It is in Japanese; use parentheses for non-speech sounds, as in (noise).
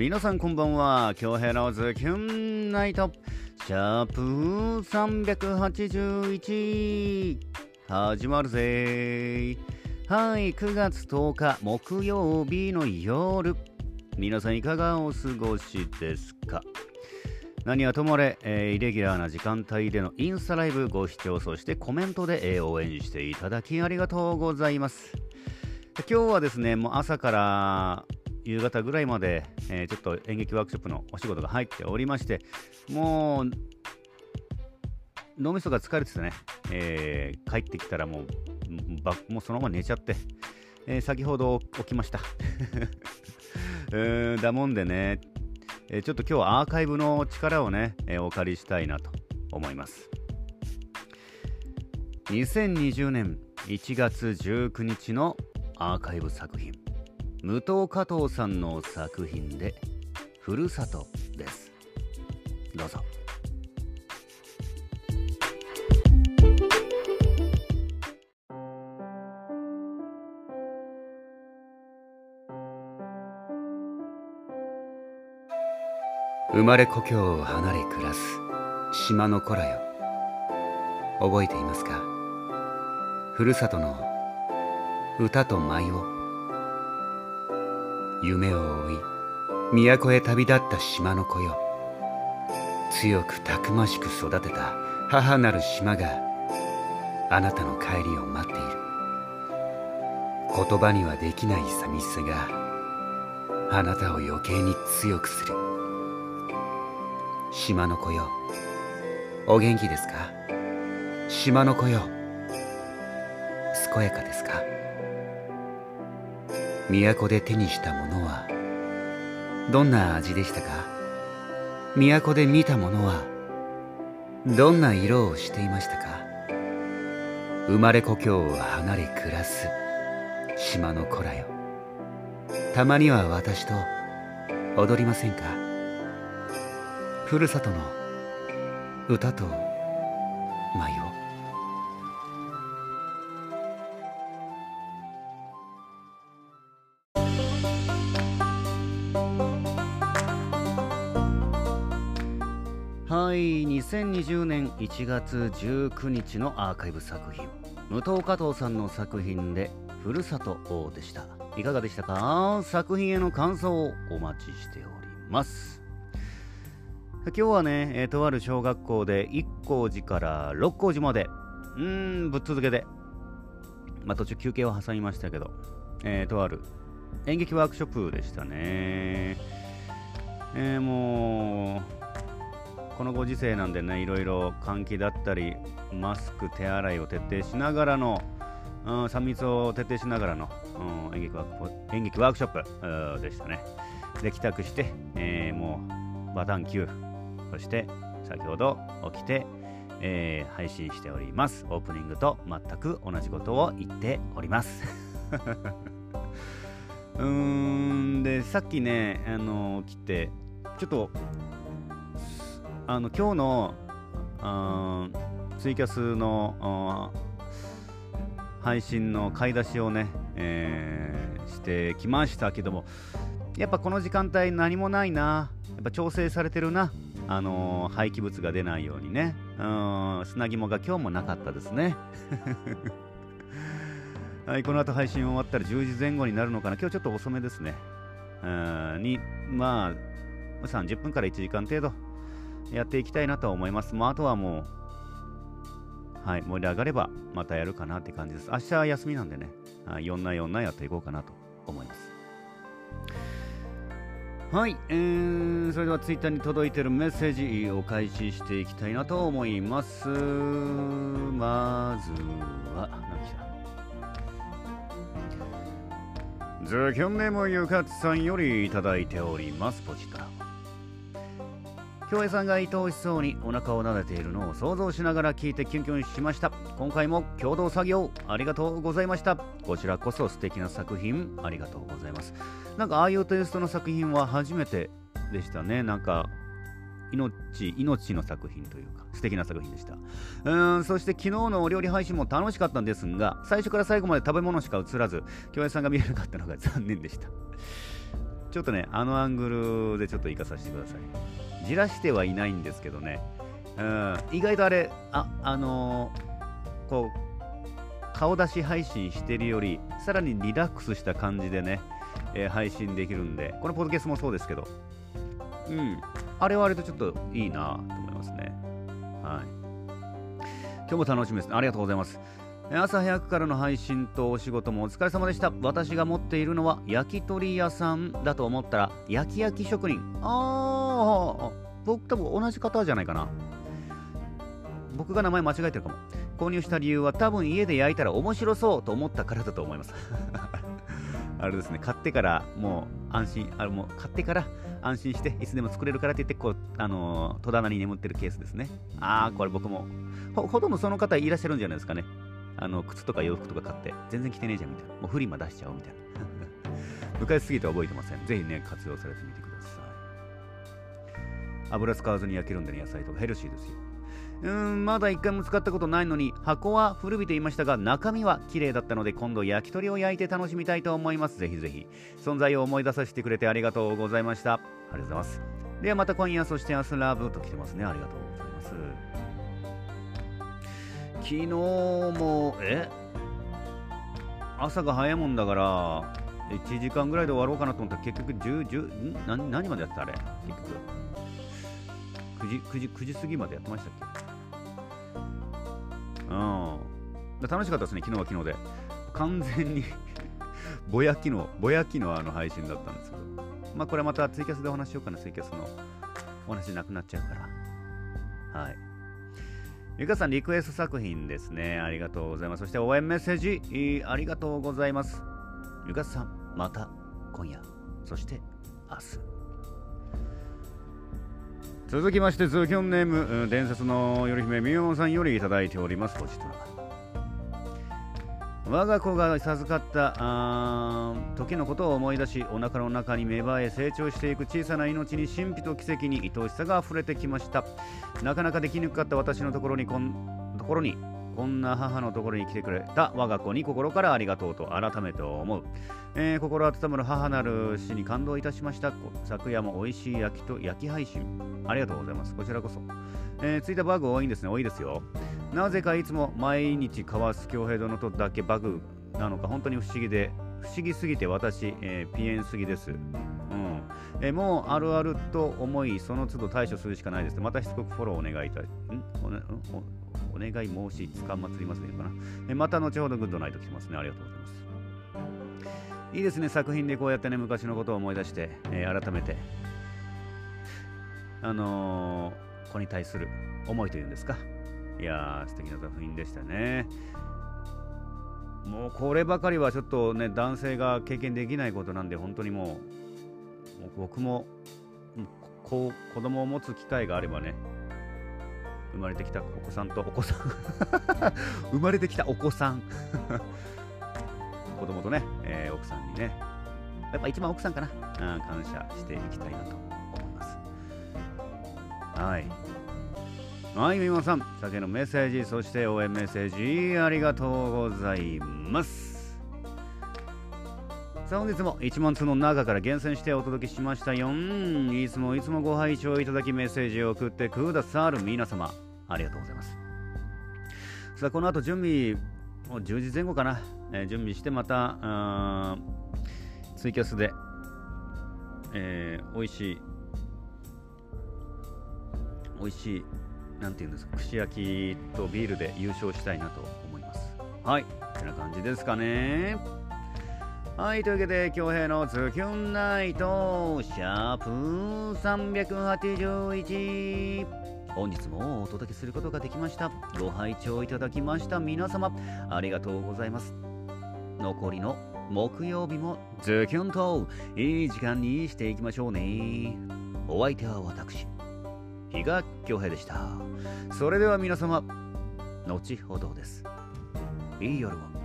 皆さんこんばんは。京平のズキュンナイト。シャープ381始まるぜ。はい9月10日木曜日の夜。皆さんいかがお過ごしですか？何はともあれ、えー、イレギュラーな時間帯でのインスタライブご視聴そしてコメントで、えー、応援していただきありがとうございます。今日はですねもう朝から夕方ぐらいまで、えー、ちょっと演劇ワークショップのお仕事が入っておりましてもう脳みそが疲れててね、えー、帰ってきたらもうもうそのまま寝ちゃって、えー、先ほど起きました。(laughs) うんだもんでね、えちょっと今日はアーカイブの力をね、えお借りしたいなと思います。2020年1月19日のアーカイブ作品。武藤加藤さんの作品で「ふるさと」です。どうぞ。生まれ故郷を離れ暮らす島の子らよ。覚えていますか？ふるさとの歌と舞を夢を追い都へ旅立った島の子よ。強くたくましく育てた母なる島があなたの帰りを待っている。言葉にはできない寂しさがあなたを余計に強くする。島の子よお元気ですか？島の子よ健やかですか？都で手にしたものはどんな味でしたか？都で見たものはどんな色をしていましたか？生まれ故郷を離れ暮らす島の子らよ。たまには私と踊りませんか？ふるさとの歌と舞を。はい2020年1月19日のアーカイブ作品。武藤加藤さんの作品で「ふるさと王」でした。いかがでしたか？作品への感想をお待ちしております。今日はね、え、とある小学校で一光寺から六光寺までうーんぶっ続けでまあ途中休憩を挟みましたけど、えー、とある演劇ワークショップでしたね。えー、もうこのご時世なんでねいろいろ換気だったりマスク手洗いを徹底しながらの、うん、3密を徹底しながらの、うん、演劇ワーク演劇ワークショップでしたね。で帰宅して、えー、もうバタン9そして先ほど起きて、えー、配信しております。オープニングと全く同じことを言っております。(laughs) うーんでさっきねあの来てちょっとあの今日のあツイキャスの配信の買い出しをね、えー、してきましたけどもやっぱこの時間帯何もないな。やっぱ調整されてるな。あのー、廃棄物が出ないようにね。うん砂肝が今日もなかったですね。(laughs) はい、この後配信終わったら10時前後になるのかな。今日ちょっと遅めですね。うんにまあ30分から1時間程度やっていきたいなと思います。まあ、あとはもう、はい、盛り上がればまたやるかなって感じです。明日は休みなんでね、4な4なやっていこうかなと思います。はい、えー、それではツイッターに届いているメッセージお返ししていきたいなと思います。まずは、何来た？ズキョンネームゆかつさんよりいただいております。ポチッと。京平さんが愛おしそうにお腹を撫でているのを想像しながら聞いてキュンキュンしました。今回も共同作業ありがとうございました。こちらこそ素敵な作品ありがとうございます。なんかああいうテイストの作品は初めてでしたね。なんか命命の作品というか素敵な作品でした。うーんそして昨日のお料理配信も楽しかったんですが最初から最後まで食べ物しか映らず京平さんが見えなかったのが残念でした。ちょっとね、あのアングルでちょっと行かさせてください。じらしてはいないんですけどね、うん、意外とあれ、あ、あのー、こう、顔出し配信してるより、さらにリラックスした感じでね、えー、配信できるんで、このポッドキャストもそうですけど、うん、あれはあれとちょっといいなと思いますね。はい。今日も楽しみですね。ありがとうございます。朝早くからの配信とお仕事もお疲れ様でした。私が持っているのは焼き鳥屋さんだと思ったら焼き焼き職人。ああ、僕多分同じ方じゃないかな。僕が名前間違えてるかも。購入した理由は多分家で焼いたら面白そうと思ったからだと思います。(laughs) あれですね、買ってからもう安心、あれもう買ってから安心していつでも作れるからって言って、こう、あのー、戸棚に眠ってるケースですね。ああ、これ僕も、ほとんどその方いらっしゃるんじゃないですかね。あの靴とか洋服とか買って全然着てねえじゃんみたいな。もうフリマ出しちゃおうみたいな。(laughs) 昔すぎて覚えてません。ぜひね活用されてみてください。油使わずに焼けるんでね野菜とかヘルシーですよ。うーんまだ一回も使ったことないのに箱は古びていましたが中身は綺麗だったので今度焼き鳥を焼いて楽しみたいと思います。ぜひぜひ。存在を思い出させてくれてありがとうございました。ありがとうございます。ではまた今夜そして明日ラブと来てますね。ありがとうございます。昨日も、え？朝が早いもんだから、1時間ぐらいで終わろうかなと思ったら、結局10、10、何何までやってたあれ？結局。9時、9時、9時過ぎまでやってましたっけ？うん。楽しかったですね、昨日は昨日で。完全に (laughs) ぼやきの、ぼやきのあの配信だったんですけど。まあこれまたツイキャスでお話しようかな、ツイキャスのお話なくなっちゃうから。はい。ゆかさん、リクエスト作品ですね。ありがとうございます。そして応援メッセージ、ありがとうございます。ゆかさん、また今夜、そして明日。続きまして、ズキョンネーム、伝説の頼姫みよさんよりいただいております。こちら。我が子が授かった時のことを思い出しお腹の中に芽生え成長していく小さな命に神秘と奇跡に愛おしさが溢れてきました。なかなかできにくかった私のところにこんところにこんな母のところに来てくれた我が子に心からありがとうと改めて思う、えー、心温まる母なる死に感動いたしました。昨夜も美味しい焼きと焼き配信。ありがとうございます。こちらこそ、えー、ついたバグ多いんですね。多いですよ。なぜかいつも毎日かわす強兵殿とだけバグなのか本当に不思議で不思議すぎて私、えー、ピエンすぎです。うんえー、もうあるあると思い、その都度対処するしかないです。またしつこくフォローお願いいたん？お,、ね、おお願い申し、つかまつりますねかな、えー。また後ほどグッドナイト来てますね。ありがとうございます。いいですね、作品でこうやってね、昔のことを思い出して、えー、改めて、あのー、子に対する思いというんですか。いやー、素敵な作品でしたね。もうこればかりはちょっとね、男性が経験できないことなんで、本当にもう、僕もこう子供を持つ機会があればね、生まれてきたお子さんと、お子さん (laughs) 生まれてきたお子さん (laughs) 子供とね、えー、奥さんにね、やっぱ一番奥さんかな、うん、感謝していきたいなと思います。はい。はい、みまさん、先のメッセージ、そして応援メッセージ、ありがとうございます。さあ、本日も1万通の中から厳選してお届けしましたよ。いつもいつもご拝聴いただきメッセージを送ってくださる皆様、ありがとうございます。さあ、この後準備、もう10時前後かな、えー、準備してまた、ツイキャスで、えー、美味しい、美味しいなんていうんですか串焼きとビールで優勝したいなと思います。はいこんな感じですかね。はいというわけで恭平のズキュンナイトシャープ381本日もお届けすることができました。ご拝聴いただきました。皆様ありがとうございます。残りの木曜日もズキュンといい時間にしていきましょうね。お相手は私比嘉恭平でした。それでは皆様後ほどです。いい夜を。